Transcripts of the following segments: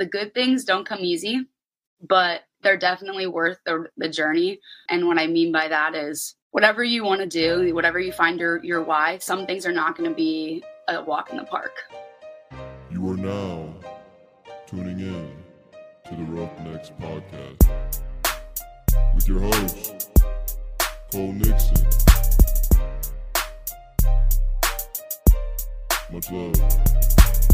the good things don't come easy, but they're definitely worth the, the journey. And what I mean by that is whatever you want to do, whatever you find your, your why, some things are not going to be a walk in the park. You are now tuning in to the Roughnecks Podcast with your host, Cole Nixon. Much love.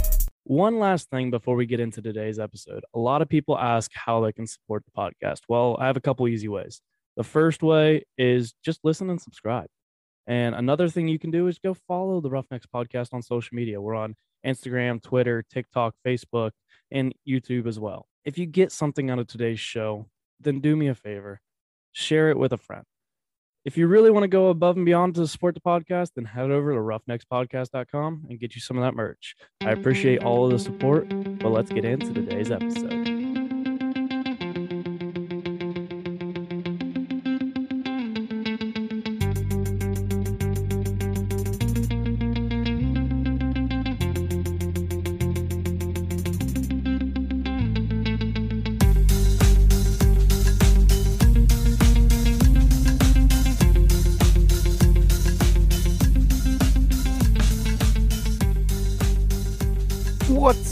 One last thing before we get into today's episode. A lot of people ask how they can support the podcast. Well, I have a couple easy ways. The first way is just listen and subscribe. And another thing you can do is go follow the Roughnecks podcast on social media. We're on Instagram, Twitter, TikTok, Facebook, and YouTube as well. If you get something out of today's show, then do me a favor share it with a friend. If you really want to go above and beyond to support the podcast, then head over to roughneckspodcast.com and get you some of that merch. I appreciate all of the support, but let's get into today's episode.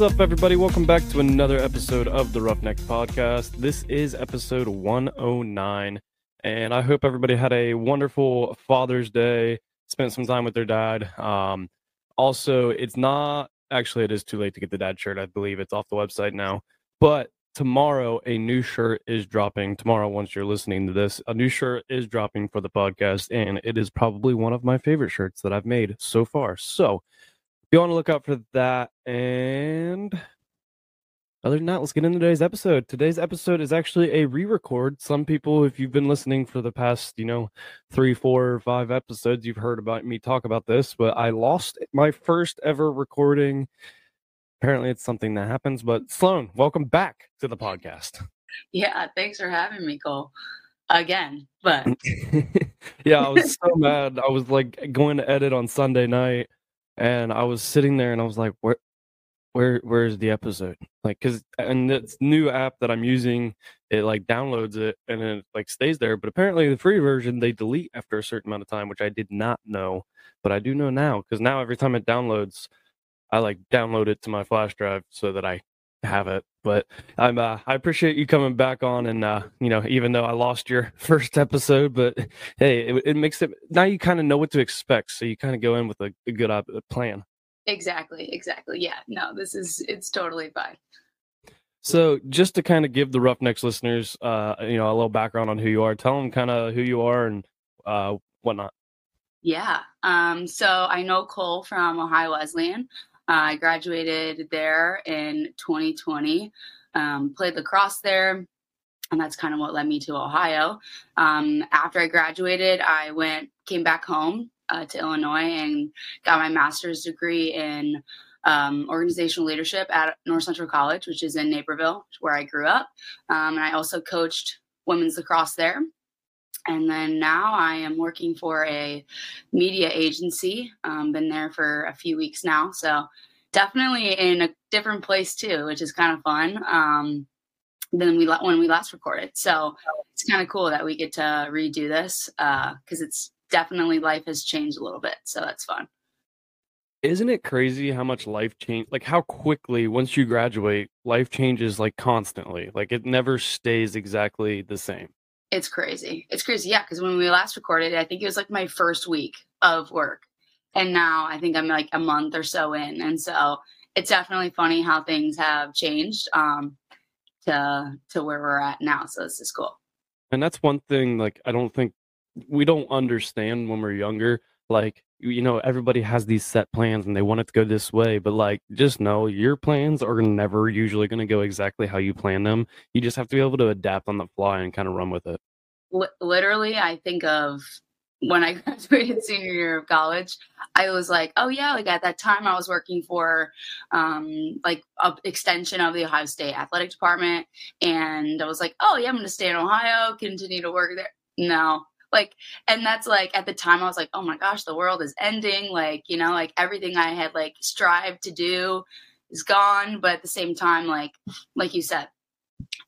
Up, everybody? Welcome back to another episode of the Roughneck Podcast. This is episode 109, and I hope everybody had a wonderful Father's Day, spent some time with their dad. Um, also, it's not actually, it is too late to get the dad shirt. I believe it's off the website now, but tomorrow a new shirt is dropping. Tomorrow, once you're listening to this, a new shirt is dropping for the podcast, and it is probably one of my favorite shirts that I've made so far. So, be on the lookout for that. And other than that, let's get into today's episode. Today's episode is actually a re-record. Some people, if you've been listening for the past, you know, three, four, or five episodes, you've heard about me talk about this. But I lost my first ever recording. Apparently, it's something that happens. But Sloan, welcome back to the podcast. Yeah, thanks for having me, Cole. Again, but yeah, I was so mad. I was like going to edit on Sunday night and I was sitting there and I was like, where, where, where's the episode? Like, cause, and this new app that I'm using, it like downloads it and it like stays there. But apparently the free version, they delete after a certain amount of time, which I did not know, but I do know now. Cause now every time it downloads, I like download it to my flash drive so that I have it. But I'm uh, I appreciate you coming back on, and uh, you know, even though I lost your first episode, but hey, it, it makes it now you kind of know what to expect, so you kind of go in with a, a good uh, plan. Exactly, exactly. Yeah, no, this is it's totally fine. So, just to kind of give the Roughnecks listeners, uh, you know, a little background on who you are. Tell them kind of who you are and uh, whatnot. Yeah. Um. So I know Cole from Ohio Wesleyan. I graduated there in 2020, um, played lacrosse there, and that's kind of what led me to Ohio. Um, after I graduated, I went came back home uh, to Illinois and got my master's degree in um, organizational leadership at North Central College, which is in Naperville, where I grew up. Um, and I also coached women's lacrosse there. And then now I am working for a media agency. Um, been there for a few weeks now. So definitely in a different place too, which is kind of fun. Um, than we when we last recorded. So it's kind of cool that we get to redo this because uh, it's definitely life has changed a little bit. So that's fun. Isn't it crazy how much life change like how quickly once you graduate, life changes like constantly. Like it never stays exactly the same. It's crazy. It's crazy. Yeah. Cause when we last recorded, I think it was like my first week of work. And now I think I'm like a month or so in. And so it's definitely funny how things have changed um, to to where we're at now. So this is cool. And that's one thing like I don't think we don't understand when we're younger. Like you know, everybody has these set plans and they want it to go this way, but like just know your plans are never usually going to go exactly how you plan them. You just have to be able to adapt on the fly and kind of run with it. L- literally, I think of when I graduated senior year of college, I was like, oh yeah, like at that time I was working for um like a extension of the Ohio State athletic department and I was like, oh yeah, I'm going to stay in Ohio, continue to work there. No. Like and that's like at the time I was like, oh my gosh, the world is ending, like, you know, like everything I had like strived to do is gone, but at the same time, like like you said,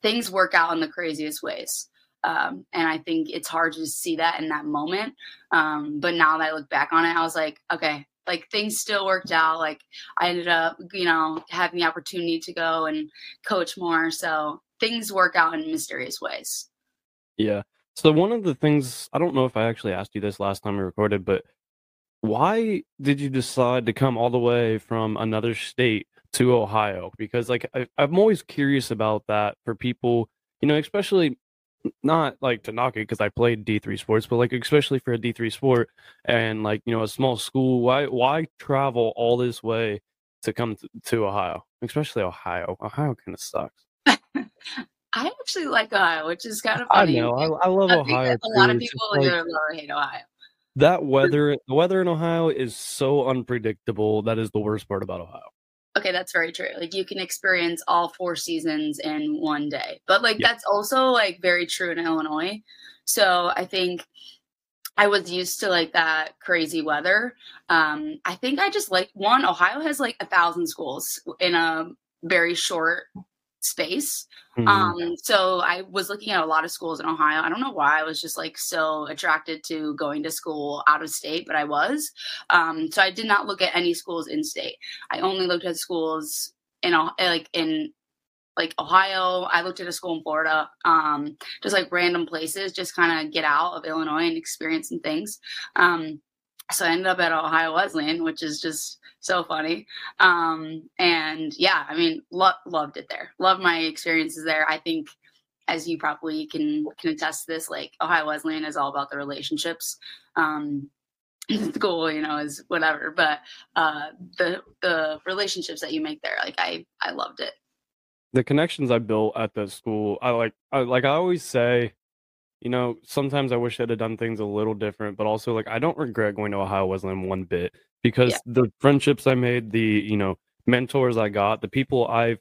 things work out in the craziest ways. Um, and I think it's hard to see that in that moment. Um, but now that I look back on it, I was like, okay, like things still worked out. Like I ended up, you know, having the opportunity to go and coach more. So things work out in mysterious ways. Yeah. So one of the things I don't know if I actually asked you this last time we recorded, but why did you decide to come all the way from another state to Ohio? Because like I, I'm always curious about that for people, you know, especially not like to knock it because I played D3 sports, but like especially for a D3 sport and like you know a small school, why why travel all this way to come to, to Ohio, especially Ohio? Ohio kind of sucks. I actually like Ohio, which is kind of funny. I know I, I love I think Ohio. a lot of people like either love or hate Ohio. that weather. The weather in Ohio is so unpredictable. That is the worst part about Ohio. Okay, that's very true. Like you can experience all four seasons in one day. But like Yeah. that's also like very true in Illinois. So I think I was used to like that crazy weather. Um I think I just like one Ohio has like a thousand schools in a very short space. Mhm. Um, so I was looking at a lot of schools in Ohio. I don't know why I was just like so attracted to going to school out of state, but I was. Um, so I did not look at any schools in state. I only looked at schools in like in like Ohio. I looked at a school in Florida. Um, just like random places, just kind of get out of Illinois and experience some things. Um, so I ended up at Ohio Wesleyan, which is just so funny. Um, and yeah, I mean, lo- loved it there. Loved my experiences there. I think, as you probably can can attest to this, like Ohio Wesleyan is all about the relationships. Um, the school, you know, is whatever, but uh, the the relationships that you make there, like I I loved it. the connections I built at the school, I like, I like, I always say, you know, sometimes I wish I'd have done things a little different, but also like, I don't regret going to Ohio Wesleyan one bit because Yeah. the friendships I made, the you know, mentors I got, the people I've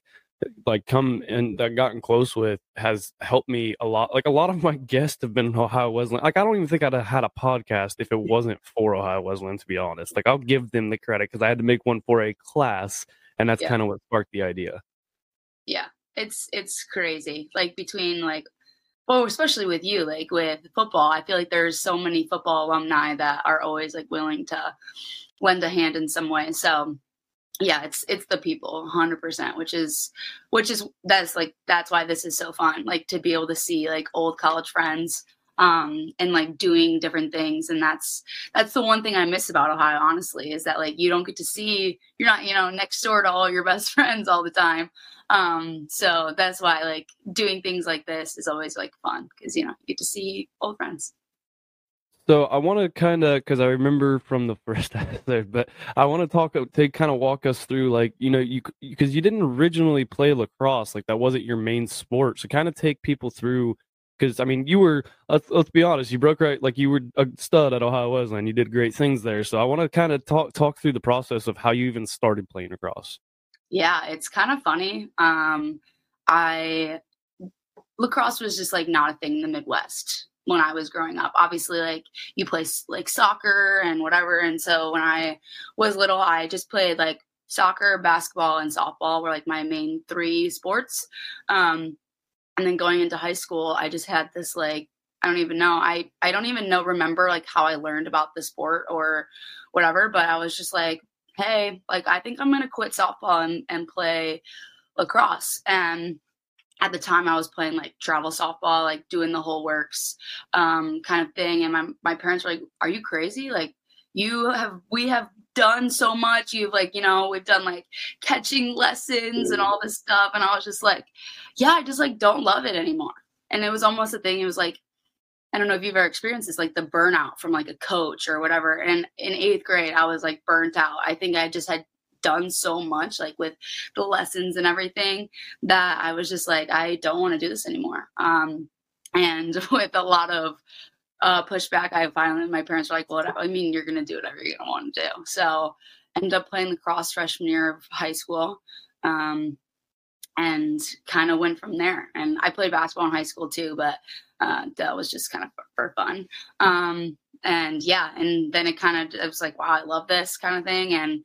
like come and that gotten close with has helped me a lot. Like a lot of my guests have been in Ohio Wesleyan. Like I don't even think I'd have had a podcast if it wasn't for Ohio Wesleyan, to be honest. Like I'll give them the credit because I had to make one for a class, and that's Yeah. kind of what sparked the idea. yeah it's it's crazy like between like well especially with you like with football i feel like there's so many football alumni that are always like willing to lend a hand in some way. So yeah it's it's the people 100% which is which is that's like that's why this is so fun like to be able to see like old college friends um and like doing different things. And that's that's the one thing i miss about ohio honestly is that like you don't get to see you're not you know next door to all your best friends all the time. Um so that's why like doing things like this is always like fun because you know you get to see old friends. So I want to kind of, because I remember from the first episode, but I want to talk to kind of walk us through, like you know, you because you didn't originally play lacrosse, like that wasn't your main sport. So kind of take people through, because I mean, you were let's let's be honest, you broke right, like you were a stud at Ohio Wesleyan, you did great things there. So I want to kind of talk talk through the process of how you even started playing lacrosse. yeah it's kind of funny um i lacrosse was just like not a thing in the midwest when i was growing up obviously like you play like soccer and whatever and so when i was little i just played like soccer basketball and softball were like my main three sports um and then going into high school i just had this like i don't even know i i don't even know remember like how i learned about the sport or whatever but i was just like hey like i think i'm gonna quit softball and, and play lacrosse. And at the time i was playing like travel softball like doing the whole works um kind of thing and my, my parents were like are you crazy? Like you have we have done so much. You've like you know we've done like catching lessons and all this stuff and i was just like yeah i just like don't love it anymore. And it was almost a thing. It was like i don't know if you've ever experienced this like the burnout from like a coach or whatever. And in eighth grade i was like burnt out. I think i just had done so much like with the lessons and everything that i was just like i don't want to do this anymore. Um and with a lot of uh pushback i finally my parents were like well i mean you're gonna do whatever you're gonna want to do. So ended up playing lacrosse freshman year of high school um and kind of went from there. And i played basketball in high school too but uh that was just kind of for, for fun. Um and yeah and then it kind of it was like wow i love this kind of thing and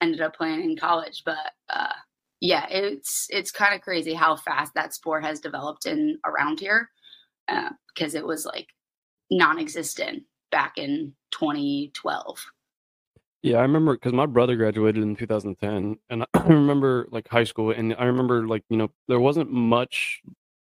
ended up playing in college. But uh yeah, it's it's kind of crazy how fast that sport has developed in around here uh, because it was like non-existent back in 2012. Yeah, I remember because my brother graduated in 2010, and I remember like high school, and I remember like you know there wasn't much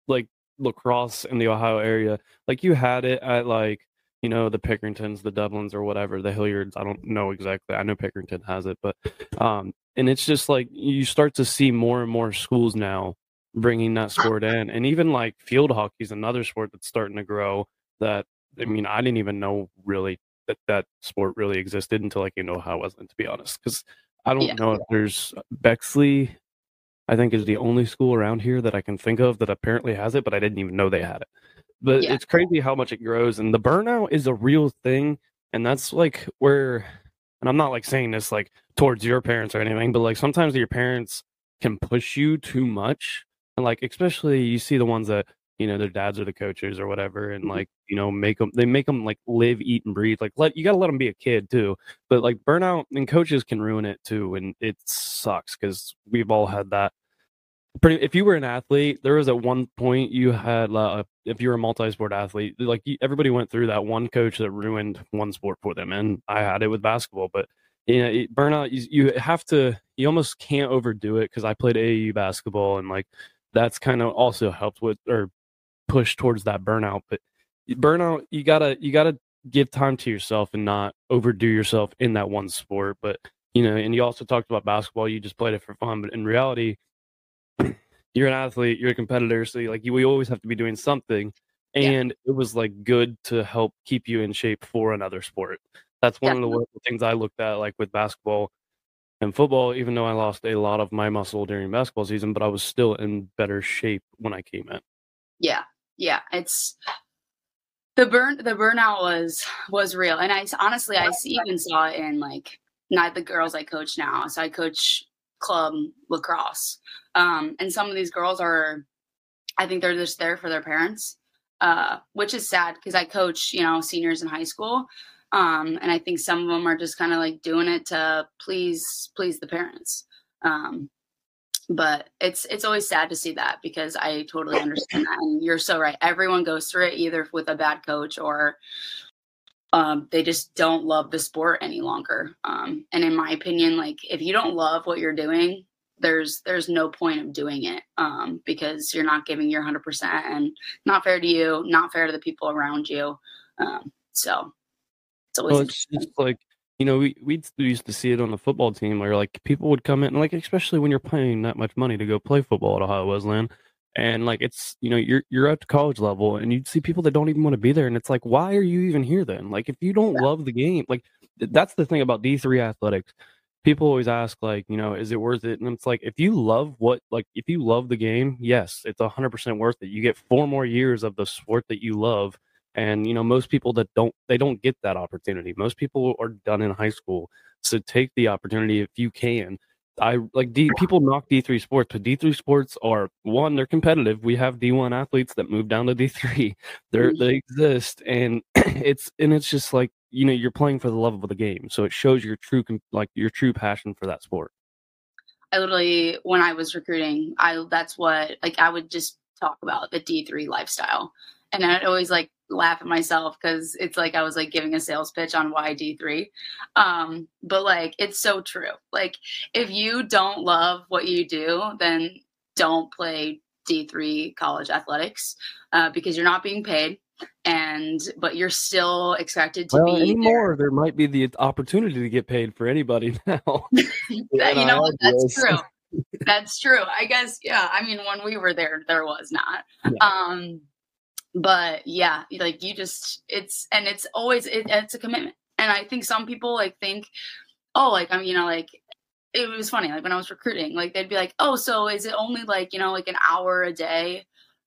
like lacrosse in the Ohio area. Like you had it at like you know the Pickeringtons, the Dublins, or whatever, the Hilliards. I don't know exactly. I know Pickerington has it, but um, and it's just like you start to see more and more schools now bringing that sport in, and even like field hockey is another sport that's starting to grow. That I mean, I didn't even know really that that sport really existed until like you know Ohio Wesleyan, to be honest, because I don't Yeah. know if there's uh, Bexley. I think is the only school around here that I can think of that apparently has it, but I didn't even know they had it. But Yeah. it's crazy how much it grows, and the burnout is a real thing, and that's like where, and I'm not like saying this like towards your parents or anything, but like sometimes your parents can push you too much, and like especially you see the ones that you know their dads are the coaches or whatever, and Mhm. like you know make them they make them like live, eat, and breathe. Like let you got to let them be a kid too, but like burnout and coaches can ruin it too, and it sucks because we've all had that. Pretty, if you were an athlete, there was at one point you had uh, if you were a multi-sport athlete, like everybody went through that one coach that ruined one sport for them, and I had it with basketball. But you know, it, burnout, you, you have to, you almost can't overdo it because I played AAU basketball, and like that's kind of also helped with or push towards that burnout. But burnout, you gotta, you gotta give time to yourself and not overdo yourself in that one sport. But you know, and you also talked about basketball, you just played it for fun, but in reality you're an athlete, you're a competitor, so like you, we always have to be doing something. Yeah. And it was like good to help keep you in shape for another sport. That's one of the things I looked at, like with basketball and football. Even though I lost a lot of my muscle during basketball season, but I was still in better shape when I came in. yeah yeah it's the burn the burnout was was real. And I honestly I even saw it in like not the girls i coach now. So i coach club lacrosse. Um and some of these girls are i think they're just there for their parents uh which is sad because i coach you know seniors in high school. Um and i think some of them are just kind of like doing it to please please the parents. Um but it's it's always sad to see that because I totally understand that. And you're so right. Everyone goes through it either with a bad coach or um, they just don't love the sport any longer. Um, and in my opinion, like if you don't love what you're doing, there's there's no point of doing it um, because you're not giving your 100% and not fair to you, not fair to the people around you. Um, so it's always Well, it's just like you know, we we used to see it on the football team where like people would come in, like especially when you're paying that much money to go play football at Ohio Wesleyan, and like it's you know you're you're at the college level, and you'd see people that don't even want to be there, and it's like, why are you even here then? Like if you don't love the game, like that's the thing about D three athletics. People always ask like, you know, is it worth it? And it's like if you love what like if you love the game, yes, it's hundred percent worth it. You get four more years of the sport that you love and you know most people that don't they don't get that opportunity. Most people are done in high school so take the opportunity if you can. I like d people knock d3 sports but d3 sports are one they're competitive. We have d1 athletes that move down to d3 they're Mhm. they exist and it's and it's just like you know you're playing for the love of the game so it shows your true like your true passion for that sport. I literally when I was recruiting, I that's what like I would just talk about the D3 lifestyle. And I'd always like laugh at myself because it's like I was like giving a sales pitch on why D3. Um, but like it's so true. Like if you don't love what you do, then don't play D3 college athletics uh, because you're not being paid and but you're still expected to well be there. anymore there might be the opportunity to get paid for anybody now you know what? That's true. That's true. I guess yeah. I mean, when we were there, there was not. Yeah. Um, but yeah, like you just it's and it's always it, it's a commitment. And I think some people like think, oh, like I'm you know like it was funny like when I was recruiting, like they'd be like, oh, so is it only like you know like an hour a day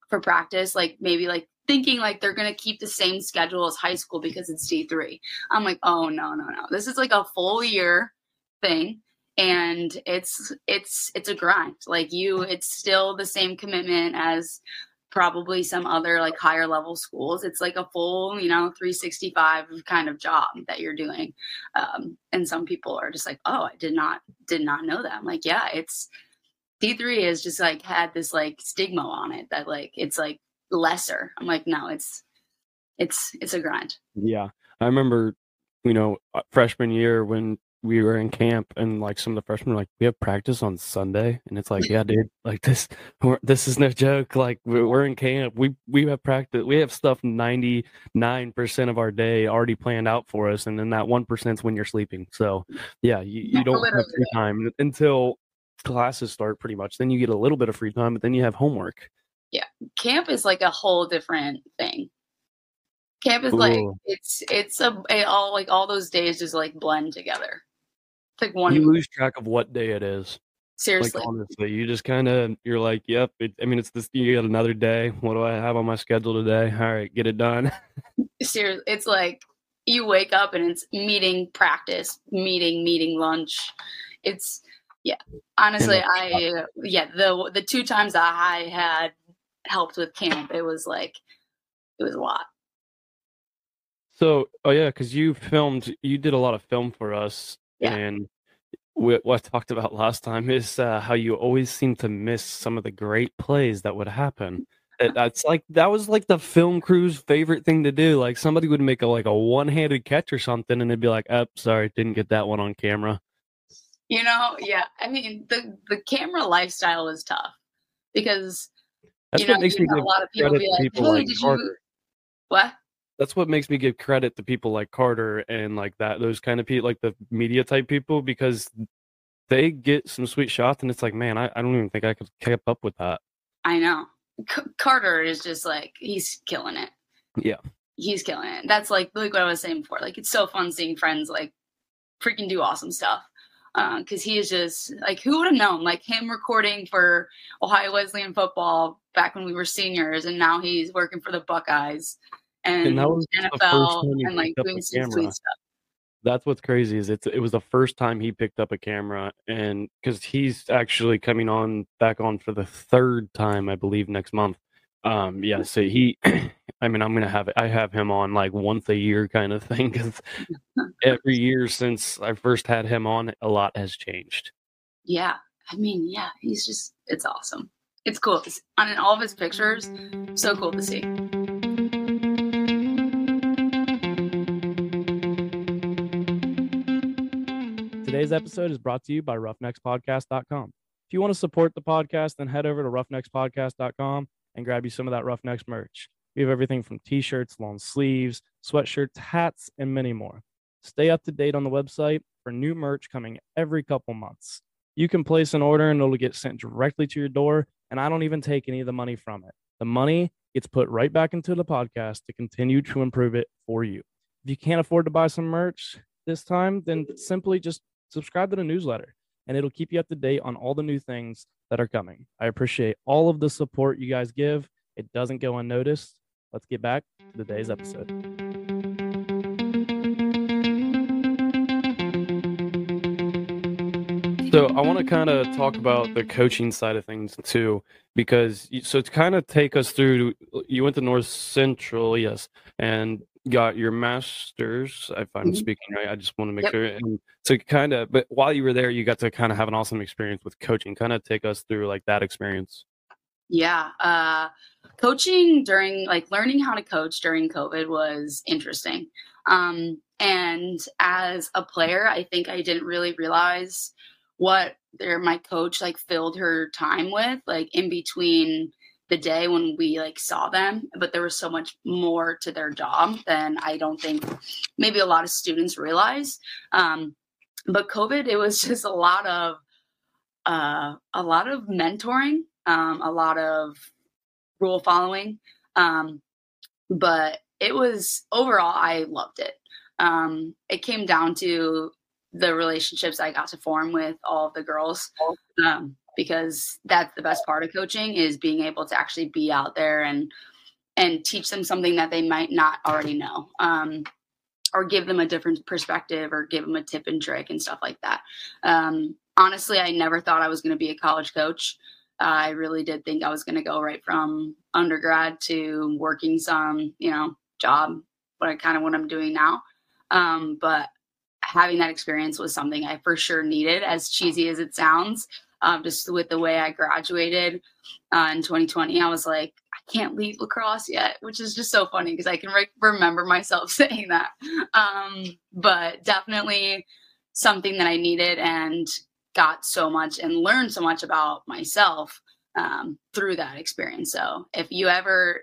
for practice? Like maybe like thinking like they're gonna keep the same schedule as high school because it's D three. I'm like, oh no no no, this is like a full year thing and it's it's it's a grind like you it's still the same commitment as probably some other like higher level schools it's like a full you know 365 kind of job that you're doing um, and some people are just like oh i did not did not know that i'm like yeah it's D3 has just like had this like stigma on it that like it's like lesser. I'm like, no, it's it's it's a grind. Yeah, I remember, you know, uh, freshman year when we were in camp and like some of the freshmen were like, we have practice on Sunday, and it's like, yeah, dude, like this, this is no joke. Like we're, we're in camp, we we have practice, we have stuff ninety nine percent of our day already planned out for us, and then that one percent is when you're sleeping. So yeah, you, you don't have free time until classes start, pretty much. Then you get a little bit of free time, but then you have homework. Yeah, camp is like a whole different thing. Camp is Ooh. like it's it's a it all like all those days just like blend together. One. You lose track of what day it is. Seriously, like, honestly, you just kind of you're like, yep. It, I mean, it's this. You got another day. What do I have on my schedule today? All right, get it done. Seriously, it's like you wake up and it's meeting, practice, meeting, meeting, lunch. It's yeah. Honestly, I yeah the the two times I had helped with camp, it was like it was a lot. So, oh yeah, because you filmed, you did a lot of film for us, yeah. and we, what I talked about last time is uh, how you always seem to miss some of the great plays that would happen. It, that's like that was like the film crew's favorite thing to do. Like somebody would make a like a one handed catch or something, and they'd be like, "Oh, sorry, didn't get that one on camera." You know, yeah. I mean, the the camera lifestyle is tough because that's you know, what makes me give a lot of people be like, people "Hey, like did Carter. you?" What? That's what makes me give credit to people like Carter and like that those kind of people like the media type people because they get some sweet shots and it's like man I, I don't even think I could keep up with that. I know C- Carter is just like he's killing it. Yeah, he's killing it. That's like like what I was saying before. Like it's so fun seeing friends like freaking do awesome stuff because uh, he is just like who would have known like him recording for ohio wesleyan football back when we were seniors and now he's working for the buckeyes and, and that was NFL and like doing some sweet stuff. That's what's crazy is it's it was the first time he picked up a camera and because he's actually coming on back on for the third time I believe next month. Um yeah, so he I mean I'm gonna have I have him on like once a year kind of thing because every year since I first had him on a lot has changed. Yeah, I mean yeah, he's just it's awesome. It's cool. It's, on all of his pictures, so cool to see. Today's episode is brought to you by roughneckspodcast.com. If you want to support the podcast, then head over to roughneckspodcast.com and grab you some of that Roughnecks merch. We have everything from t shirts, long sleeves, sweatshirts, hats, and many more. Stay up to date on the website for new merch coming every couple months. You can place an order and it'll get sent directly to your door, and I don't even take any of the money from it. The money gets put right back into the podcast to continue to improve it for you. If you can't afford to buy some merch this time, then simply just subscribe to the newsletter and it'll keep you up to date on all the new things that are coming. I appreciate all of the support you guys give. It doesn't go unnoticed. Let's get back to today's episode. So I want to kind of talk about the coaching side of things too, because so to kind of take us through, you went to North Central, yes, and got your master's, if I'm mm-hmm. speaking right. I just want to make yep. sure. And to kind of, but while you were there, you got to kind of have an awesome experience with coaching. Kind of take us through like that experience. Yeah. Uh, coaching during, like learning how to coach during COVID was interesting. Um, and as a player, I think I didn't really realize what their my coach like filled her time with, like in between the day when we like saw them but there was so much more to their job than i don't think maybe a lot of students realize. Um, but covid it was just a lot of uh, a lot of mentoring um, a lot of rule following um, but it was overall i loved it. Um, it came down to the relationships i got to form with all of the girls. Um, because that's the best part of coaching is being able to actually be out there and and teach them something that they might not already know um, or give them a different perspective or give them a tip and trick and stuff like that. Um, honestly i never thought i was going to be a college coach. I really did think i was going to go right from undergrad to working some you know job what i kind of what i'm doing now. Um, but having that experience was something i for sure needed as cheesy as it sounds um, just with the way I graduated uh, in 2020. I was like, I can't leave lacrosse yet, which is just so funny because I can re- remember myself saying that. Um, but definitely something that I needed and got so much and learned so much about myself um, through that experience. So if you ever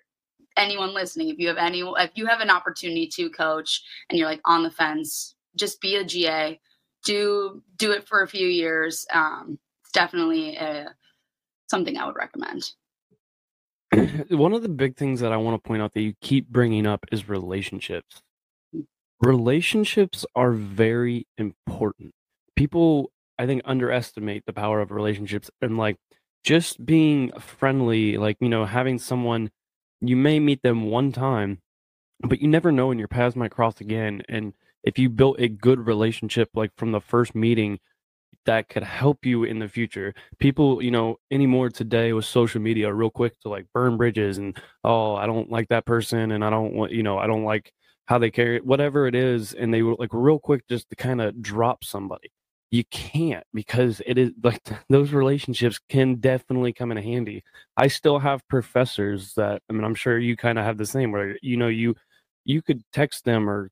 anyone listening, if you have any, if you have an opportunity to coach and you're like on the fence, just be a GA, do do it for a few years. Um, definitely a, something I would recommend. One of the big things that I want to point out that you keep bringing up is relationships. Mm. Relationships are very important. People, I think, underestimate the power of relationships and like just being friendly, like, you know, having someone you may meet them one time, but you never know when your paths might cross again. And if you built a good relationship, like from the first meeting, that could help you in the future. People, you know, anymore today with social media, real quick to like burn bridges and oh, I don't like that person, and I don't want, you know, I don't like how they carry it, whatever it is, and they were like real quick just to kind of drop somebody you can't because it is like those relationships can definitely come in handy. I still have professors that I mean I'm sure you kind of have the same where you know you you could text them or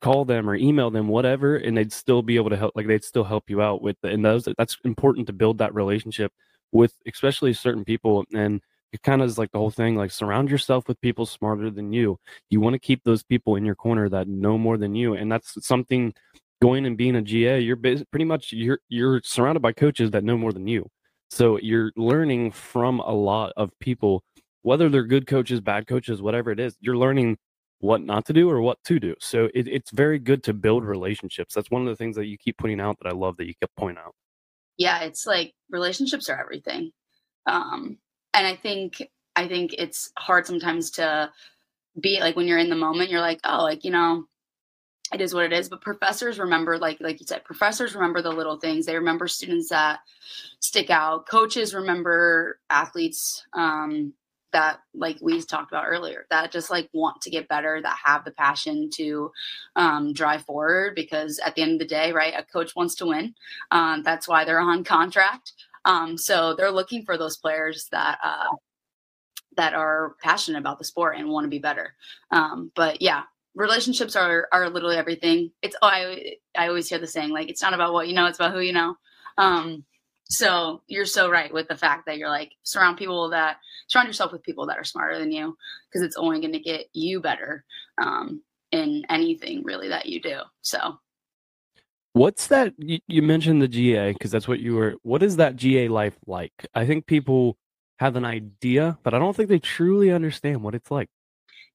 call them or email them whatever and they'd still be able to help like they'd still help you out with and those that's important to build that relationship with especially certain people and it kind of is like the whole thing like surround yourself with people smarter than you you want to keep those people in your corner that know more than you and that's something going and being a GA, you're pretty much you're you're surrounded by coaches that know more than you. So you're learning from a lot of people, whether they're good coaches, bad coaches, whatever it is. You're learning what not to do or what to do. So it, it's very good to build relationships. That's one of the things that you keep putting out that I love that you kept pointing out. Yeah, it's like relationships are everything. Um, and I think I think it's hard sometimes to be like when you're in the moment, you're like, oh, like, you know, it is what it is but professors remember like like you said professors remember the little things they remember students that stick out coaches remember athletes um, that like we talked about earlier that just like want to get better that have the passion to um, drive forward because at the end of the day right a coach wants to win um, that's why they're on contract um, so they're looking for those players that uh, that are passionate about the sport and want to be better um, but yeah relationships are are literally everything. It's oh, I I always hear the saying like it's not about what you know, it's about who you know. So you're so right with the fact that you're like surround people that surround yourself with people that are smarter than you because it's only going to get you better um, in anything really that you do. So. What's that? You, you mentioned the GA because that's what you were. What is that GA life like? I think people have an idea, but I don't think they truly understand what it's like.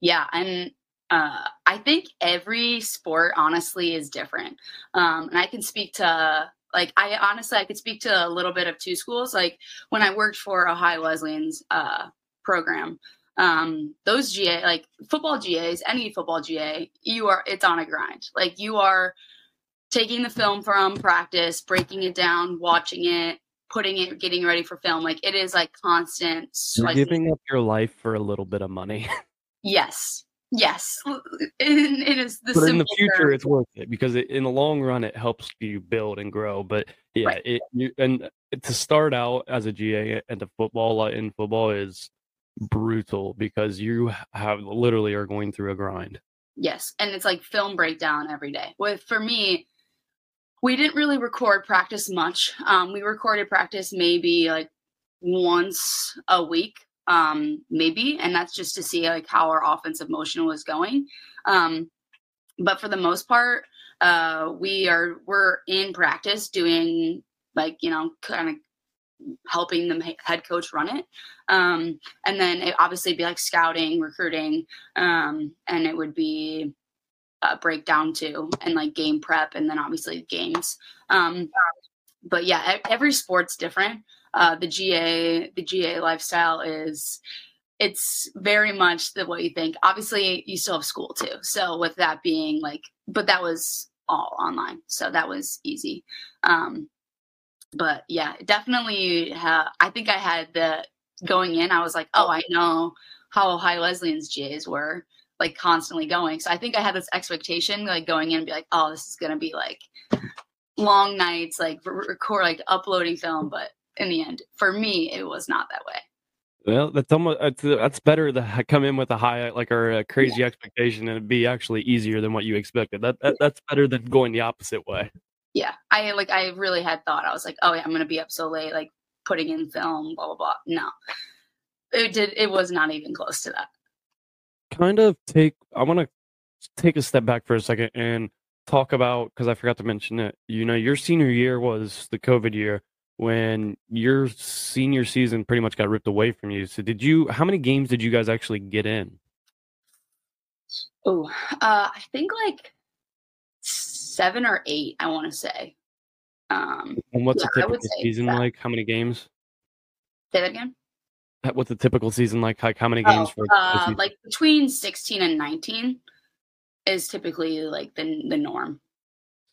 Yeah, and uh, I think every sport honestly is different. Um, and I can speak to like I honestly I could speak to a little bit of two schools. Like when I worked for Ohio Wesleyan's uh, program, um, those GA like football GAs, any football GA, you are it's on a grind. Like you are taking the film from practice, breaking it down, watching it, putting it, getting ready for film. Like it is like constant. You're like, giving up your life for a little bit of money. yes, Yes, it is the. But in the future, term. it's worth it because it, in the long run, it helps you build and grow. But yeah, right. it you, and to start out as a GA and the football in football is brutal because you have literally are going through a grind. Yes, and it's like film breakdown every day. With for me, we didn't really record practice much. Um, we recorded practice maybe like once a week um, maybe, and that's just to see like how our offensive motion was going. Um, but for the most part, uh, we are we're in practice doing like you know kind of helping the head coach run it. Um, and then it obviously be like scouting recruiting um, and it would be a breakdown too and like game prep and then obviously games. Um, but yeah every sport's different uh, the GA the GA lifestyle is it's very much the what you think. Obviously, you still have school too. So with that being like, but that was all online, so that was easy. Um, but yeah, definitely. Ha- I think I had the going in. I was like, oh, I know how Ohio Wesleyan's GAs were like constantly going. So I think I had this expectation like going in and be like, oh, this is gonna be like long nights, like record like uploading film, but in the end. For me, it was not that way. Well, that's almost that's, that's better to come in with a high like or a crazy expectation and be actually easier than what you expected. That, that that's better than going the opposite way. Yeah, I like I really had thought I was like, oh yeah, I'm gonna be up so late, like putting in film, blah blah blah. No, it did. It was not even close to that. Kind of take. I want to take a step back for a second and talk about because I forgot to mention it. You know, your senior year was the COVID year when your senior season pretty much got ripped away from you. So, did you? How many games did you guys actually get in? Oh, uh, I think like seven or eight. I want to say. Um, And what's yeah, a typical season that. like? How many games? say that again. What's a typical season like? Like how many games Oh, for? uh, like between 16 and 19 is typically like the the norm.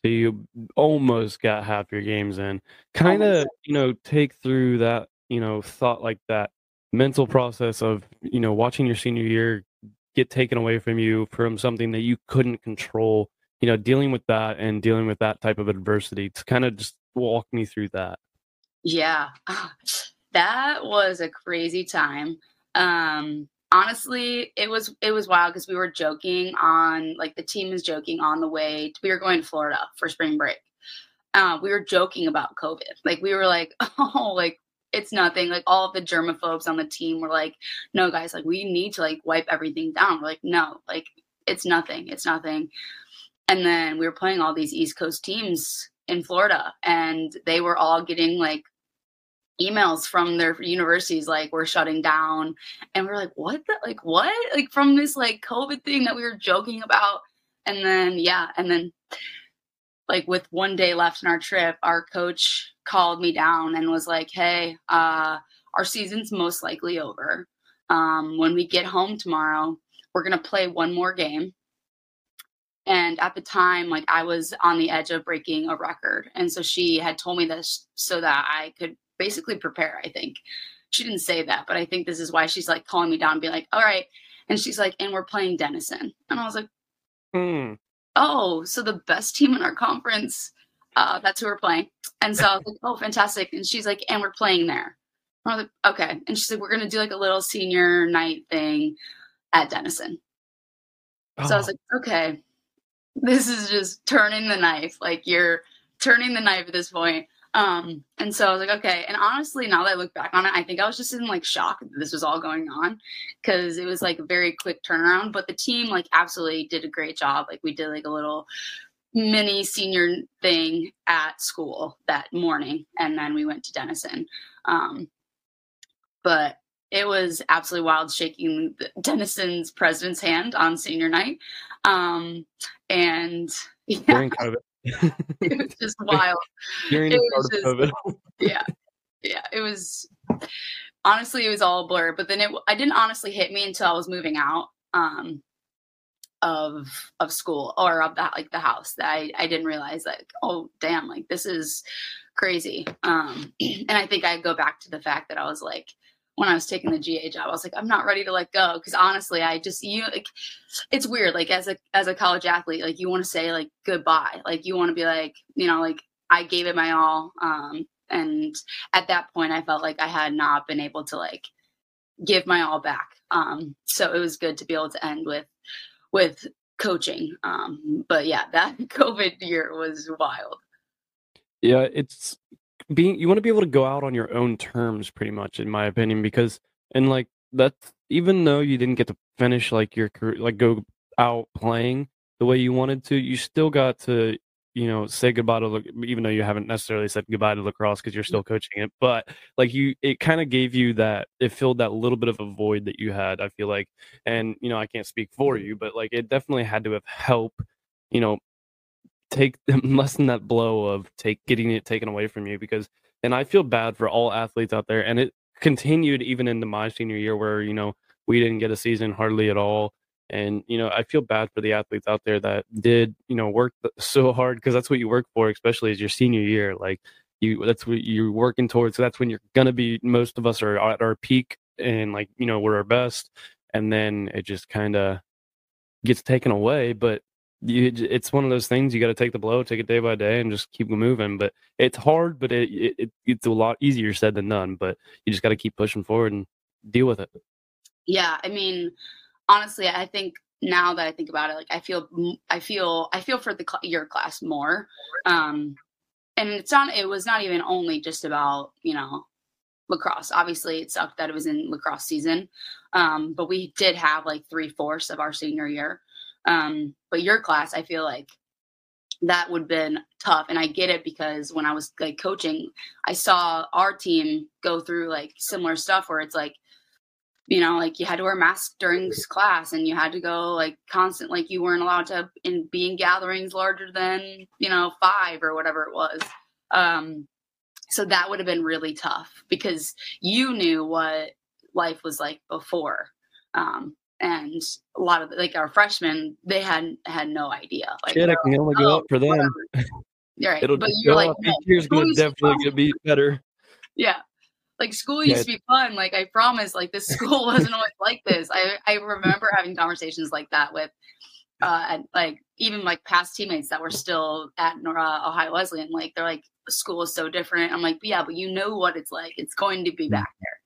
So you almost got half your games in. Kind of, you know, take through that, you know, thought like that mental process of, you know, watching your senior year get taken away from you from something that you couldn't control, you know, dealing with that and dealing with that type of adversity. To kind of just walk me through that. Yeah. That was a crazy time. Um honestly, it was it was wild because we were joking on like the team was joking on the way we were going to Florida for spring break. Uh, we were joking about COVID. Like we were like, oh, like it's nothing. Like all of the germaphobes on the team were like, no, guys, like we need to like wipe everything down. We're like, no, like it's nothing. It's nothing. And then we were playing all these East Coast teams in Florida, and they were all getting like emails from their universities like we're shutting down. And we are like what the like what? Like from this like covid thing that we were joking about. And then yeah and then like with one day left in our trip our coach called me down and was like hey uh our season's most likely over. Um when we get home tomorrow we're going to play one more game. And at the time like i was on the edge of breaking a record. And so she had told me this so that i could basically prepare i think. She didn't say that but i think this is why she's like calling me down and being like all right and she's like and we're playing denison. And i was like Hmm. oh so the best team in our conference uh that's who we're playing. And so i was like oh fantastic. And she's like and we're playing there. And i was like okay. And she's like we're gonna do like a little senior night thing at denison. So I was Oh, like, okay, this is just turning the knife. Like you're turning the knife at this point. Um, and so I was like, okay. And honestly, now that I look back on it, I think I was just in like shock that this was all going on because it was like a very quick turnaround. But the team like absolutely did a great job. Like we did like a little mini senior thing at school that morning, and then we went to Denison. Um, but it was absolutely wild shaking Denison's president's hand on senior night. Um, and yeah, during COVID. it was just wild. during it the was just- COVID. Yeah. Yeah. It was honestly, it was all a blur, but then it, I didn't honestly hit me until I was moving out. Um, of of school or of that like the house that I, I didn't realize like oh damn like this is crazy um and i think i go back to the fact that i was like when i was taking the ga job i was like i'm not ready to let go because honestly i just you like it's weird like as a as a college athlete like you want to say like goodbye like you want to be like you know like i gave it my all um and at that point i felt like i had not been able to like give my all back um so it was good to be able to end with with coaching um but yeah that covid year was wild. Yeah, it's being you want to be able to go out on your own terms pretty much in my opinion because and like that's even though you didn't get to finish like your career like go out playing the way you wanted to, you still got to you know say goodbye to even though you haven't necessarily said goodbye to lacrosse because you're mm. still coaching it but like you it kind of gave you that it filled that little bit of a void that you had i feel like and you know i can't speak for mm. you but like it definitely had to have helped you know take lessen that blow of take getting it taken away from you because and I feel bad for all athletes out there and it continued even into my senior year where you know we didn't get a season hardly at all and you know I feel bad for the athletes out there that did you know work so hard because that's what you work for especially as your senior year like you that's what you're working towards so that's when you're gonna be most of us are at our peak and like you know we're our best and then it just kind of gets taken away but you it's one of those things you got to take the blow, take it day by day, and just keep moving. But it's hard, but it, it it's a lot easier said than done. But you just got to keep pushing forward and deal with it. Yeah, I mean, honestly, I think now that I think about it, like I feel, I feel, I feel for the cl- your class more. Um, and it's not, it was not even only just about you know lacrosse. Obviously, it sucked that it was in lacrosse season, um, but we did have like three fourths of our senior year. Um, but your class, I feel like that would have been tough. And I get it because when I was like coaching, I saw our team go through like similar stuff where it's like, you know, like you had to wear masks mask during class and you had to go like constant, like you weren't allowed to in be in gatherings larger than, you know, five or whatever it was. Um, so that would have been really tough because you knew what life was like before. Um, and a lot of like our freshmen, they had had no idea. Like, Shit, I can only go oh, up for them. Right. It'll but you're like, up. "No, Each year's gonna be definitely fun." gonna be better. Yeah. Like school used Yeah. to be fun. Like I promise, like this school wasn't always like this. I, I remember having conversations like that with uh and like even like past teammates that were still at uh, Ohio Wesleyan. Like they're like school is so different. I'm like, yeah, but you know what it's like. It's going to be back there.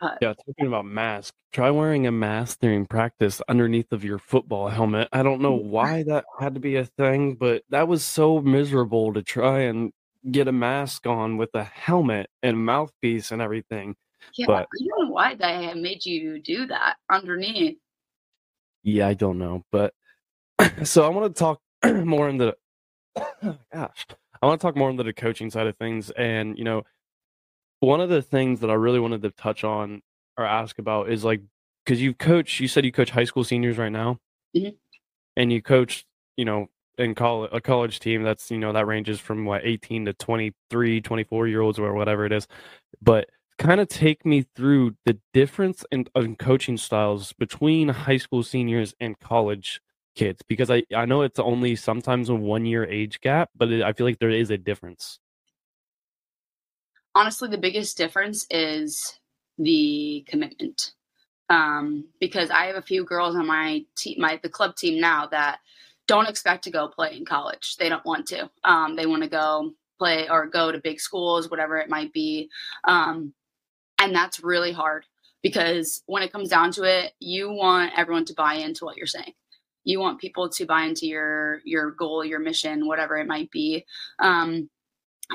But Yeah, talking about mask. Try wearing a mask during practice underneath of your football helmet. I don't know mm-hmm. why that had to be a thing, but that was so miserable to try and get a mask on with a helmet and mouthpiece and everything. yeah, But- I don't know why they made you do that underneath. Yeah, I don't know, but so I want to talk more into the gosh, I want to talk more into the coaching side of things, and you know, one of the things that I really wanted to touch on or ask about is like because you coach, you said you coach high school seniors right now, Mhm. and you coach, you know, in college a college team that's you know that ranges from what 18 to 23 24 year olds or whatever it is. But kind of take me through the difference in, in coaching styles between high school seniors and college kids because I, I know it's only sometimes a one year age gap but it, i feel like there is a difference honestly the biggest difference is the commitment. Um, because i have a few girls on my team my the club team now that don't expect to go play in college. They don't want to. Um, they want to go play or go to big schools whatever it might be. Um, and that's really hard because when it comes down to it you want everyone to buy into what you're saying. You want people to buy into your your goal your mission whatever it might be. Um,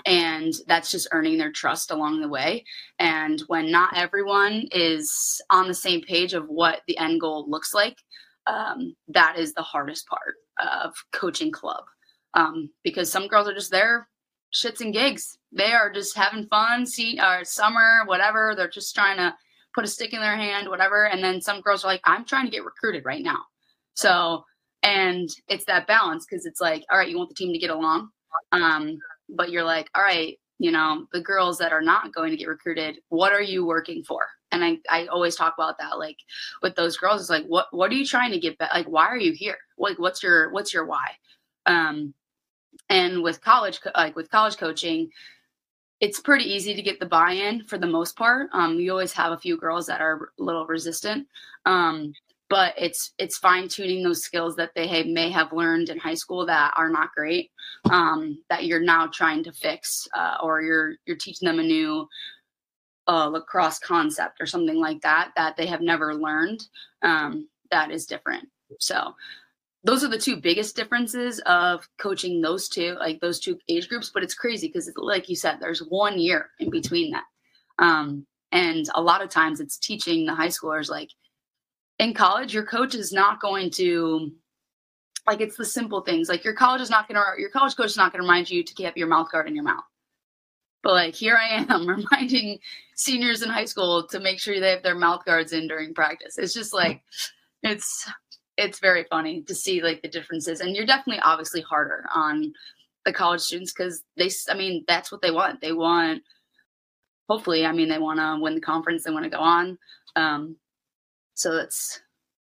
and that's just earning their trust along the way. And when not everyone is on the same page of what the end goal looks like um, that is the hardest part of coaching club. Um, because some girls are just there shits and gigs. They are just having fun see or summer whatever. They're just trying to put a stick in their hand whatever. And then some girls are like i'm trying to get recruited right now. So and it's that balance because it's like all right you want the team to get along? Um, but you're like, all right, you know, the girls that are not going to get recruited, what are you working for? And I, I always talk about that, like with those girls, it's like, what, what are you trying to get back? Like, why are you here? Like, what's your, what's your why? Um, and with college, like with college coaching, it's pretty easy to get the buy-in for the most part. Um, you always have a few girls that are a little resistant. Um, but it's it's fine tuning those skills that they may have learned in high school that are not great um, that you're now trying to fix uh, or you're you're teaching them a new uh, lacrosse concept or something like that that they have never learned um, that is different. So those are the two biggest differences of coaching those two like those two age groups but it's crazy because like you said there's one year in between that. Um, and a lot of times it's teaching the high schoolers like in college your coach is not going to like it's the simple things like your college is not going to your college coach is not going to remind you to keep your mouth guard in your mouth. But like here i am reminding seniors in high school to make sure they have their mouth guards in during practice. It's just like it's it's very funny to see like the differences and you're definitely obviously harder on the college students because they i mean that's what they want. They want hopefully i mean they want to win the conference they want to go on um so that's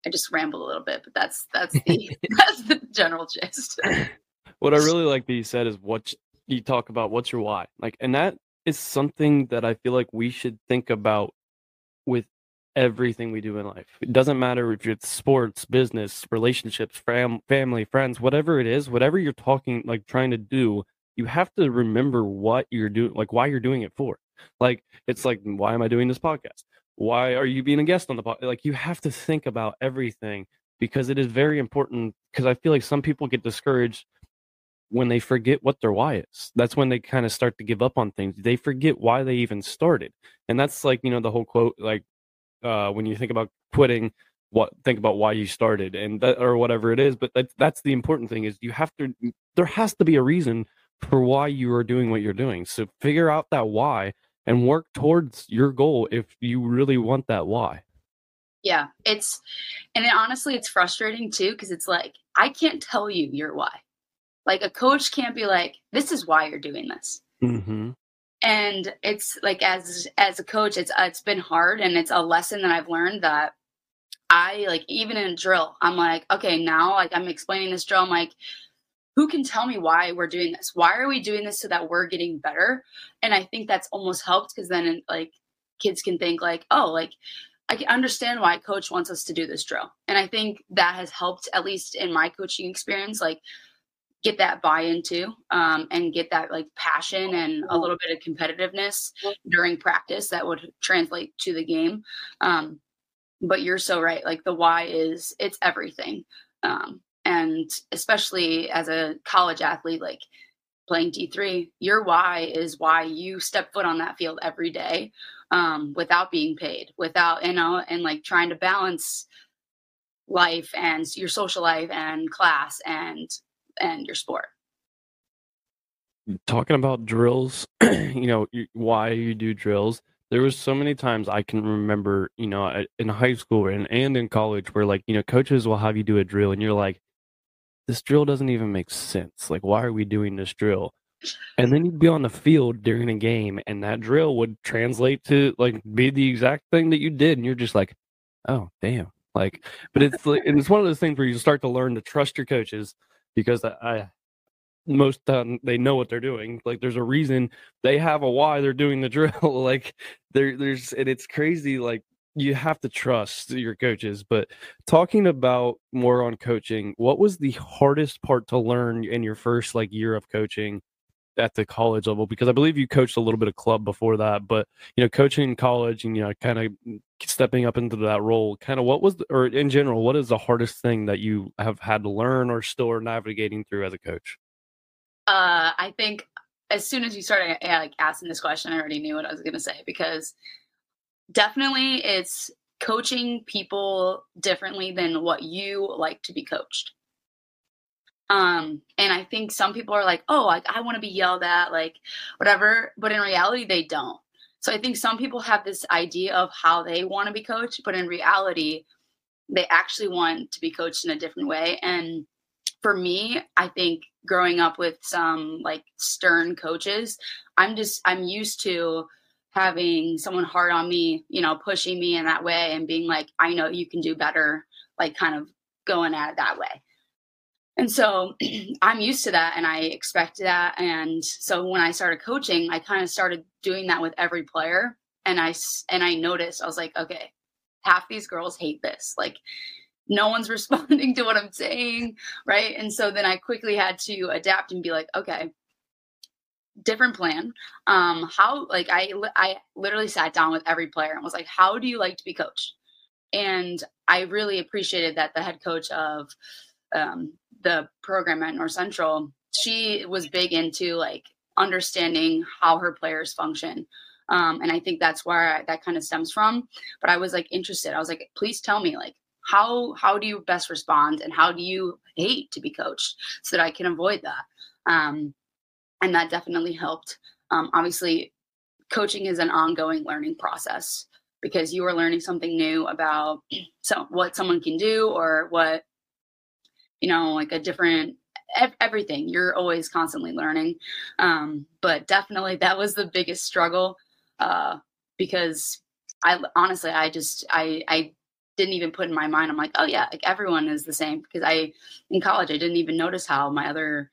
I just rambled a little bit, but that's that's the that's the general gist. what i really like that you said is what you talk about what's your why like and that is something that i feel like we should think about with everything we do in life. It doesn't matter if it's sports, business, relationships, fam- family, friends, whatever it is, whatever you're talking, like trying to do, you have to remember what you're doing, like why you're doing it for. Like, it's like, why am I doing this podcast? Why are you being a guest on the podcast? Like, you have to think about everything because it is very important. Because I feel like some people get discouraged when they forget what their why is. That's when they kind of start to give up on things. They forget why they even started. And that's like, you know, the whole quote like uh when you think about quitting, what think about why you started and that or whatever it is, but that's that's the important thing is you have to there has to be a reason for why you are doing what you're doing. So figure out that why and work towards your goal if you really want that why. Yeah, it's and it, honestly it's frustrating too because it's like I can't tell you your why like a coach can't be like, this is why you're doing this. Mm-hmm. And it's like as as a coach, it's it's been hard, and it's a lesson that I've learned that I like even in a drill, I'm like, okay, now like I'm explaining this drill, I'm like, who can tell me why we're doing this? Why are we doing this so that we're getting better? And I think that's almost helped because then like kids can think like, oh, like I can understand why coach wants us to do this drill. And I think that has helped at least in my coaching experience. Like get that buy-in too um, and get that like passion and a little bit of competitiveness during practice that would translate to the game um, but you're so right like the why is it's everything um, and especially as a college athlete like playing d3 your why is why you step foot on that field every day um, without being paid without you know and like trying to balance life and your social life and class and and your sport. Talking about drills, you know, why you do drills. There was so many times I can remember, you know, in high school and, and in college where like, you know, coaches will have you do a drill and you're like, this drill doesn't even make sense. Like, why are we doing this drill? And then you'd be on the field during a game and that drill would translate to like be the exact thing that you did. And you're just like, oh, damn. Like, but it's like, and it's one of those things where you start to learn to trust your coaches because I, most um, they know what they're doing. Like there's a reason they have a why they're doing the drill. like there there's and it's crazy. Like you have to trust your coaches. But talking about more on coaching, what was the hardest part to learn in your first like year of coaching at the college level? Because I believe you coached a little bit of club before that, but you know, coaching in college and you know, kind of stepping up into that role kind of what was the, or in general what is the hardest thing that you have had to learn or still are navigating through as a coach uh i think as soon as you started like asking this question i already knew what i was going to say because definitely it's coaching people differently than what you like to be coached um and i think some people are like oh like i want to be yelled at like whatever but in reality they don't so I think some people have this idea of how they want to be coached, but in reality, they actually want to be coached in a different way. And for me, I think growing up with some like stern coaches, I'm just I'm used to having someone hard on me, you know, pushing me in that way and being like, I know you can do better, like kind of going at it that way. And so I'm used to that and I expect that. And so when I started coaching, I kind of started doing that with every player. And I, and I noticed, I was like, okay, half these girls hate this. Like, no one's responding to what I'm saying. Right. And so then I quickly had to adapt and be like, okay, different plan. Um, how, like, I, I literally sat down with every player and was like, how do you like to be coached? And I really appreciated that the head coach of, um, the program at North Central, she was big into like understanding how her players function. Um, and I think that's where I, that kind of stems from. But I was like interested. I was like, please tell me like how how do you best respond and how do you hate to be coached so that I can avoid that. Um, and that definitely helped. Um, obviously, coaching is an ongoing learning process because you are learning something new about so what someone can do or what you know, like a different everything. You're always constantly learning. Um, but definitely that was the biggest struggle uh, because I honestly, I just, I, I didn't even put in my mind, I'm like, oh yeah, like everyone is the same because I, in college, I didn't even notice how my other,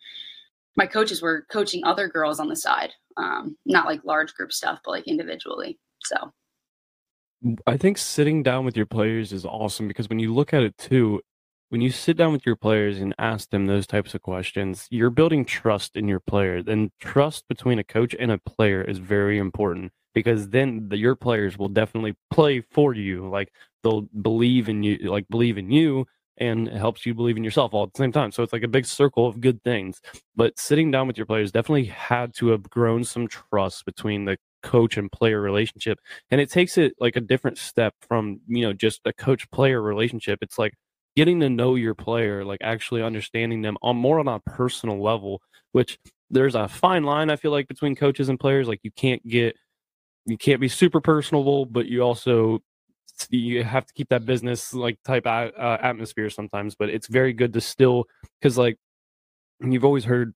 my coaches were coaching other girls on the side. Um, not like large group stuff, but like individually. So I think sitting down with your players is awesome because when you look at it too, when you sit down with your players and ask them those types of questions, you're building trust in your player. And trust between a coach and a player is very important because then the, your players will definitely play for you. Like they'll believe in you, like believe in you, and it helps you believe in yourself all at the same time. So it's like a big circle of good things. But sitting down with your players definitely had to have grown some trust between the coach and player relationship. And it takes it like a different step from, you know, just a coach player relationship. It's like getting to know your player, like actually understanding them on more on a personal level, which there's a fine line I feel like between coaches and players. Like you can't get you can't be super personable, but you also you have to keep that business like type uh, atmosphere sometimes. But it's very good to still because like you've always heard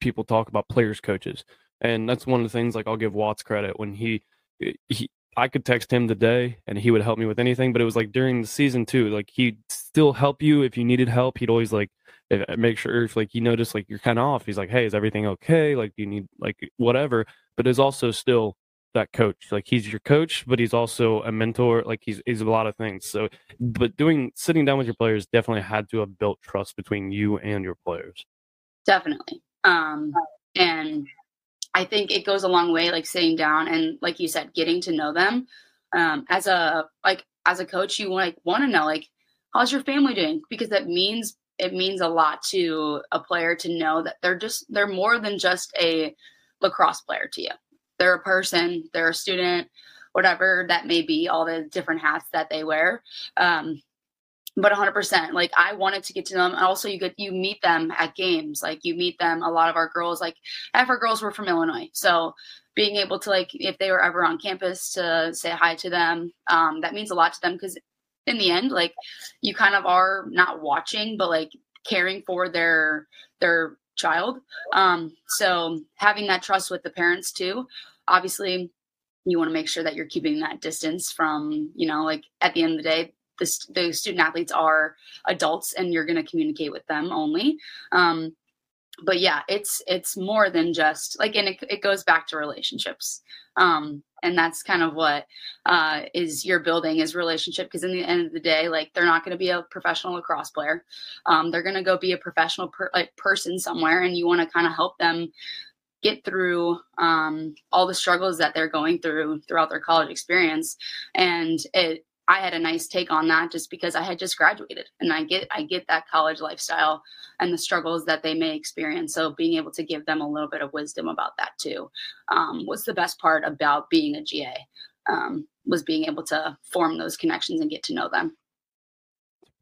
people talk about players coaches, and that's one of the things like I'll give Watts credit when he eh, he I could text him today and he would help me with anything. But it was like during the season too, like he'd still help you if you needed help. He'd always like eh, eh, make sure if like you notice like you're kind of off. He's like, hey, is everything okay? Like, do you need like whatever? But there's also still that coach. Like he's your coach, but he's also a mentor. Like he's he's a lot of things. So, but doing sitting down with your players definitely had to have built trust between you and your players. Definitely. Um, and I think it goes a long way, like sitting down and, like you said, getting to know them. Um, as a like as a coach, you like want to know like how's your family doing because that means it means a lot to a player to know that they're just they're more than just a lacrosse player to you. They're a person, they're a student, whatever that may be, all the different hats that they wear. Um, but 100% like i wanted to get to them. And also you get you meet them at games. Like you meet them a lot of our girls like half our girls were from illinois. So being able to like if they were ever on campus to say hi to them um, that means a lot to them. Because in the end like you kind of are not watching but like caring for their their child. Um, so having that trust with the parents too obviously you want to make sure that you're keeping that distance from you know like at the end of the day the, the student athletes are adults and you're going to communicate with them only. Um, but yeah it's it's more than just like and it, it goes back to relationships. Um, and that's kind of what uh, is your building is relationship because in the end of the day like they're not going to be a professional lacrosse player. Um, they're going to go be a professional per, like person somewhere and you want to kind of help them get through um, all the struggles that they're going through throughout their college experience. And it I had a nice take on that just because I had just graduated and I get I get that college lifestyle and the struggles that they may experience. So being able to give them a little bit of wisdom about that too um, was the best part about being a GA um, was being able to form those connections and get to know them.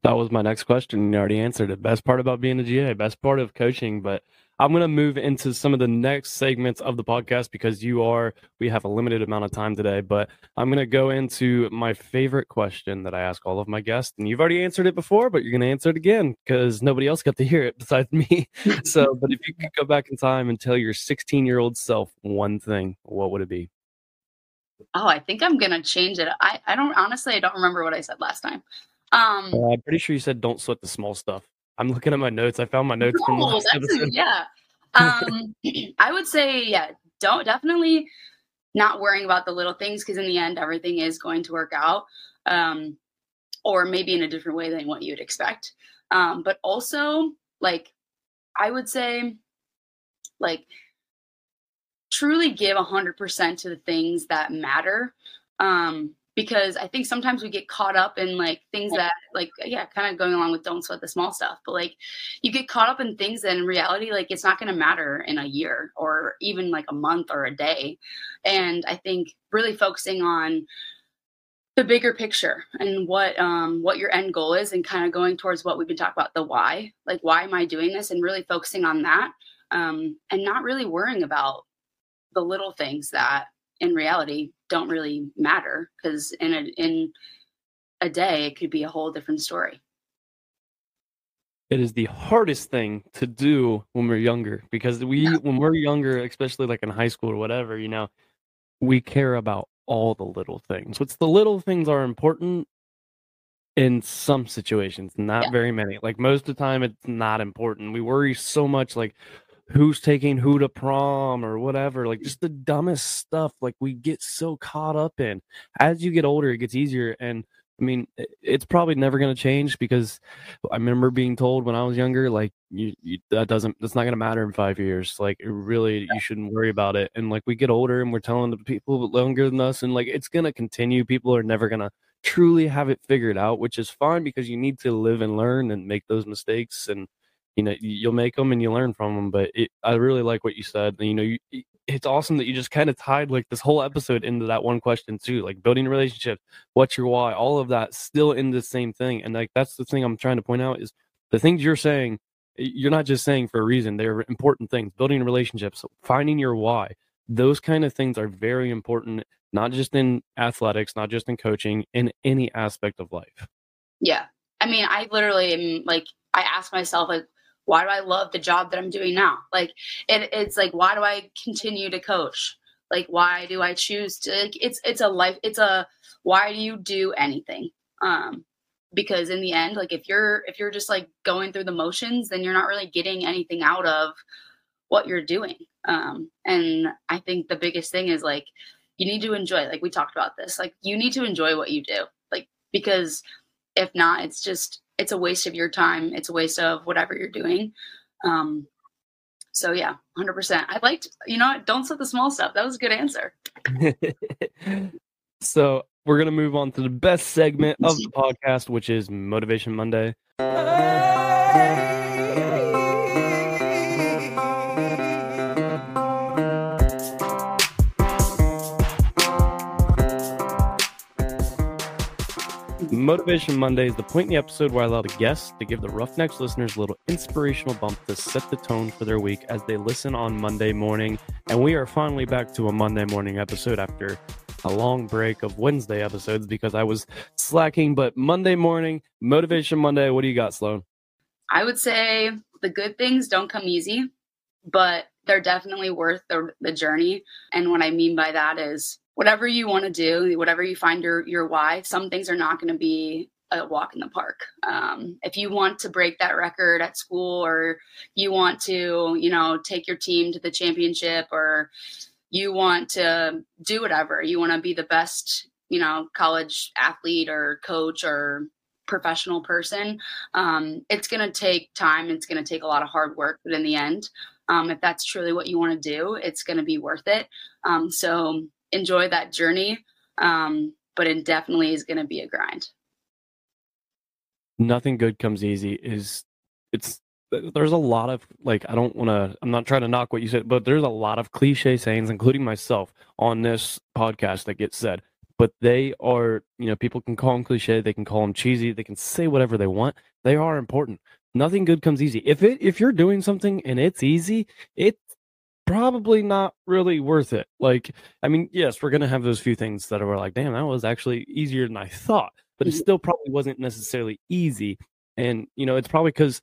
That was my next question. You already answered it. Best part about being a GA, best part of coaching, but I'm going to move into some of the next segments of the podcast because you are, we have a limited amount of time today, but I'm going to go into my favorite question that I ask all of my guests. And you've already answered it before, but you're going to answer it again because nobody else got to hear it besides me. so, but if you could go back in time and tell your 16 year old self one thing, what would it be? Oh, I think I'm going to change it. I, I don't, honestly, I don't remember what I said last time. Um, uh, I'm pretty sure you said don't sweat the small stuff. I'm looking at my notes. I found my notes no, from last episode. A, yeah. Um, I would say, yeah, don't definitely not worrying about the little things because in the end, everything is going to work out. Um, or maybe in a different way than what you'd expect. Um, but also, like, I would say, like, truly give 100% to the things that matter. Um, because I think sometimes we get caught up in like things that like yeah, kind of going along with don't sweat the small stuff, but like you get caught up in things that in reality like it's not going to matter in a year or even like a month or a day. And I think really focusing on the bigger picture and what um what your end goal is and kind of going towards what we've been talking about the why like why am i doing this and really focusing on that um and not really worrying about the little things that in reality don't really matter because in a in a day it could be a whole different story it is the hardest thing to do when we're younger because we yeah. when we're younger especially like in high school or whatever you know we care about all the little things what's the little things are important in some situations not yeah. very many like most of the time it's not important we worry so much like who's taking who to prom or whatever like just the dumbest stuff like we get so caught up in as you get older it gets easier and I mean, it's probably never going to change because I remember being told when I was younger, like, you, you that doesn't, that's not going to matter in five years. Like, really, you shouldn't worry about it. And like, we get older and we're telling the people longer than us, and like, it's going to continue. People are never going to truly have it figured out, which is fine because you need to live and learn and make those mistakes. And, you know, you'll make them and you learn from them. But it, I really like what you said. You know, you, it's awesome that you just kind of tied like this whole episode into that one question too like building a relationship what's your why all of that still in the same thing and like that's the thing i'm trying to point out is the things you're saying you're not just saying for a reason they're important things building relationships finding your why those kind of things are very important not just in athletics not just in coaching in any aspect of life yeah i mean i literally am like i ask myself like why do I love the job that I'm doing now? Like it, it's like why do I continue to coach? Like why do I choose to like, it's it's a life it's a why do you do anything? Um because in the end like if you're if you're just like going through the motions then you're not really getting anything out of what you're doing. Um and I think the biggest thing is like you need to enjoy like we talked about this. Like you need to enjoy what you do. Like because if not it's just it's a waste of your time. It's a waste of whatever you're doing. Um, so yeah, hundred percent. I liked, you know, don't set the small stuff. That was a good answer. so we're gonna move on to the best segment of the podcast, which is Motivation Monday. Motivation Monday is the point in the episode where I allow the guests to give the Roughnecks listeners a little inspirational bump to set the tone for their week as they listen on Monday morning. And we are finally back to a Monday morning episode after a long break of Wednesday episodes because I was slacking. But Monday morning, Motivation Monday, what do you got, Sloan? I would say the good things don't come easy, but they're definitely worth the, the journey. And what I mean by that is whatever you want to do, whatever you find your your why, some things are not going to be a walk in the park. Um, if you want to break that record at school, or you want to, you know, take your team to the championship, or you want to do whatever, you want to be the best, you know, college athlete or coach or professional person. Um, it's going to take time. It's going to take a lot of hard work, but in the end, um, if that's truly what you want to do, it's going to be worth it. Um, so enjoy that journey. Um, but it definitely is going to be a grind. Nothing good comes easy is it's there's a lot of like I don't want to I'm not trying to knock what you said, but there's a lot of cliche sayings, including myself, on this podcast that get said. But they are, you know, people can call them cliche, they can call them cheesy, they can say whatever they want. They are important. Nothing good comes easy. If it if you're doing something and it's easy, it probably not really worth it. Like, I mean, yes, we're gonna have those few things that are like, damn, that was actually easier than I thought, but it mm-hmm. still probably wasn't necessarily easy. And you know, it's probably because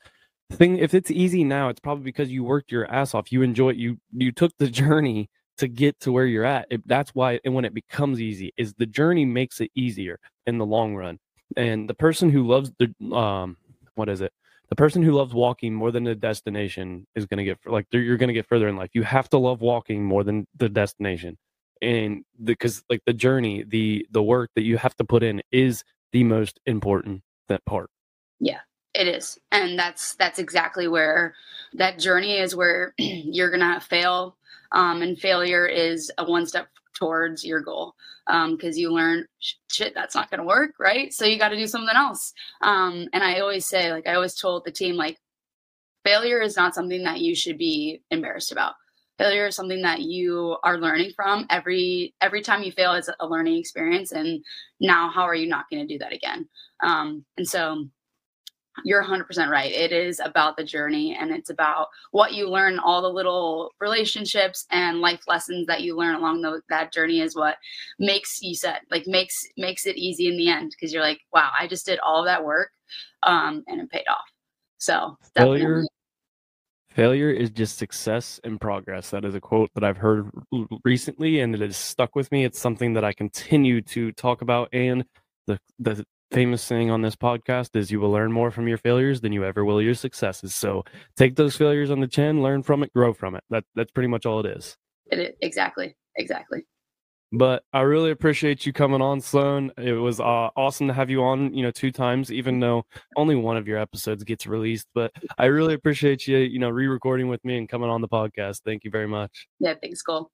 thing if it's easy now, it's probably because you worked your ass off. You enjoy it. You you took the journey to get to where you're at. It, that's why, and when it becomes easy, is the journey makes it easier in the long run. And the person who loves the um, what is it? The person who loves walking more than the destination is going to get like you're going to get further in life. You have to love walking more than the destination. And because like the journey the the work that you have to put in is the most important that part. Yeah it is. And that's that's exactly where that journey is where you're gonna fail um, and failure is a one step towards your goal because um, you learn shit that's not going to work right? So you got to do something else. Um, and i always say like i always told the team like failure is not something that you should be embarrassed about. Failure is something that you are learning from every every time you fail is a learning experience and now how are you not going to do that again? Um, and so you're 100% right. It is about the journey and it's about what you learn, all the little relationships and life lessons that you learn along the, that journey is what makes you said like makes makes it easy in the end because you're like, wow, I just did all that work um, and it paid off. So failure failure is just success and progress. That is a quote that I've heard recently and it has stuck with me. It's something that I continue to talk about and the the famous saying on this podcast is you will learn more from your failures than you ever will your successes. So take those failures on the chin, learn from it, grow from it. That that's pretty much all it is. It is exactly, exactly. But I really appreciate you coming on, Sloan. It was uh, awesome to have you on, you know, two times, even though only one of your episodes gets released. But I really appreciate you, you know, re-recording with me and coming on the podcast. Thank you very much. Yeah, thanks, Cole.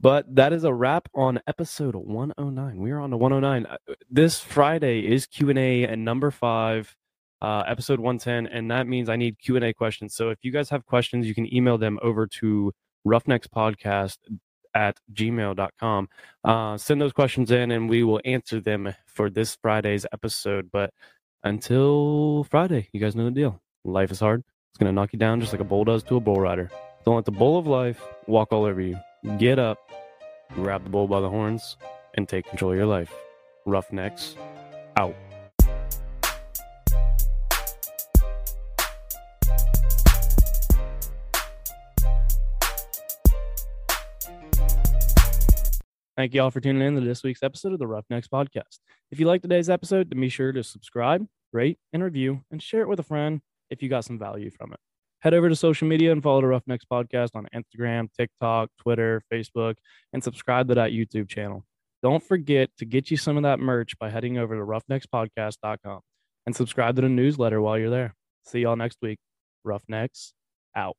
But that is a wrap on episode 109. We are on to 109. Uh, This Friday is Q&A and number five, uh, episode 110. And that means I need Q&A questions. So if you guys have questions, you can email them over to roughneckspodcast at gmail.com. Uh, send those questions in and we will answer them for this Friday's episode. But until Friday, you guys know the deal. Life is hard. It's going to knock you down just like a bull does to a bull rider. Don't let the bull of life walk all over you. Get up, grab the bull by the horns, and take control of your life. Roughnecks, out. Thank you all for tuning in to this week's episode of the Roughnecks Podcast. If you like today's episode, then be sure to subscribe, rate, and review, and share it with a friend if you got some value from it. Head over to social media and follow the Roughnecks Podcast on Instagram, TikTok, Twitter, Facebook, and subscribe to that YouTube channel. Don't forget to get you some of that merch by heading over to roughneckspodcast.com and subscribe to the newsletter while you're there. See y'all next week. Roughnecks out.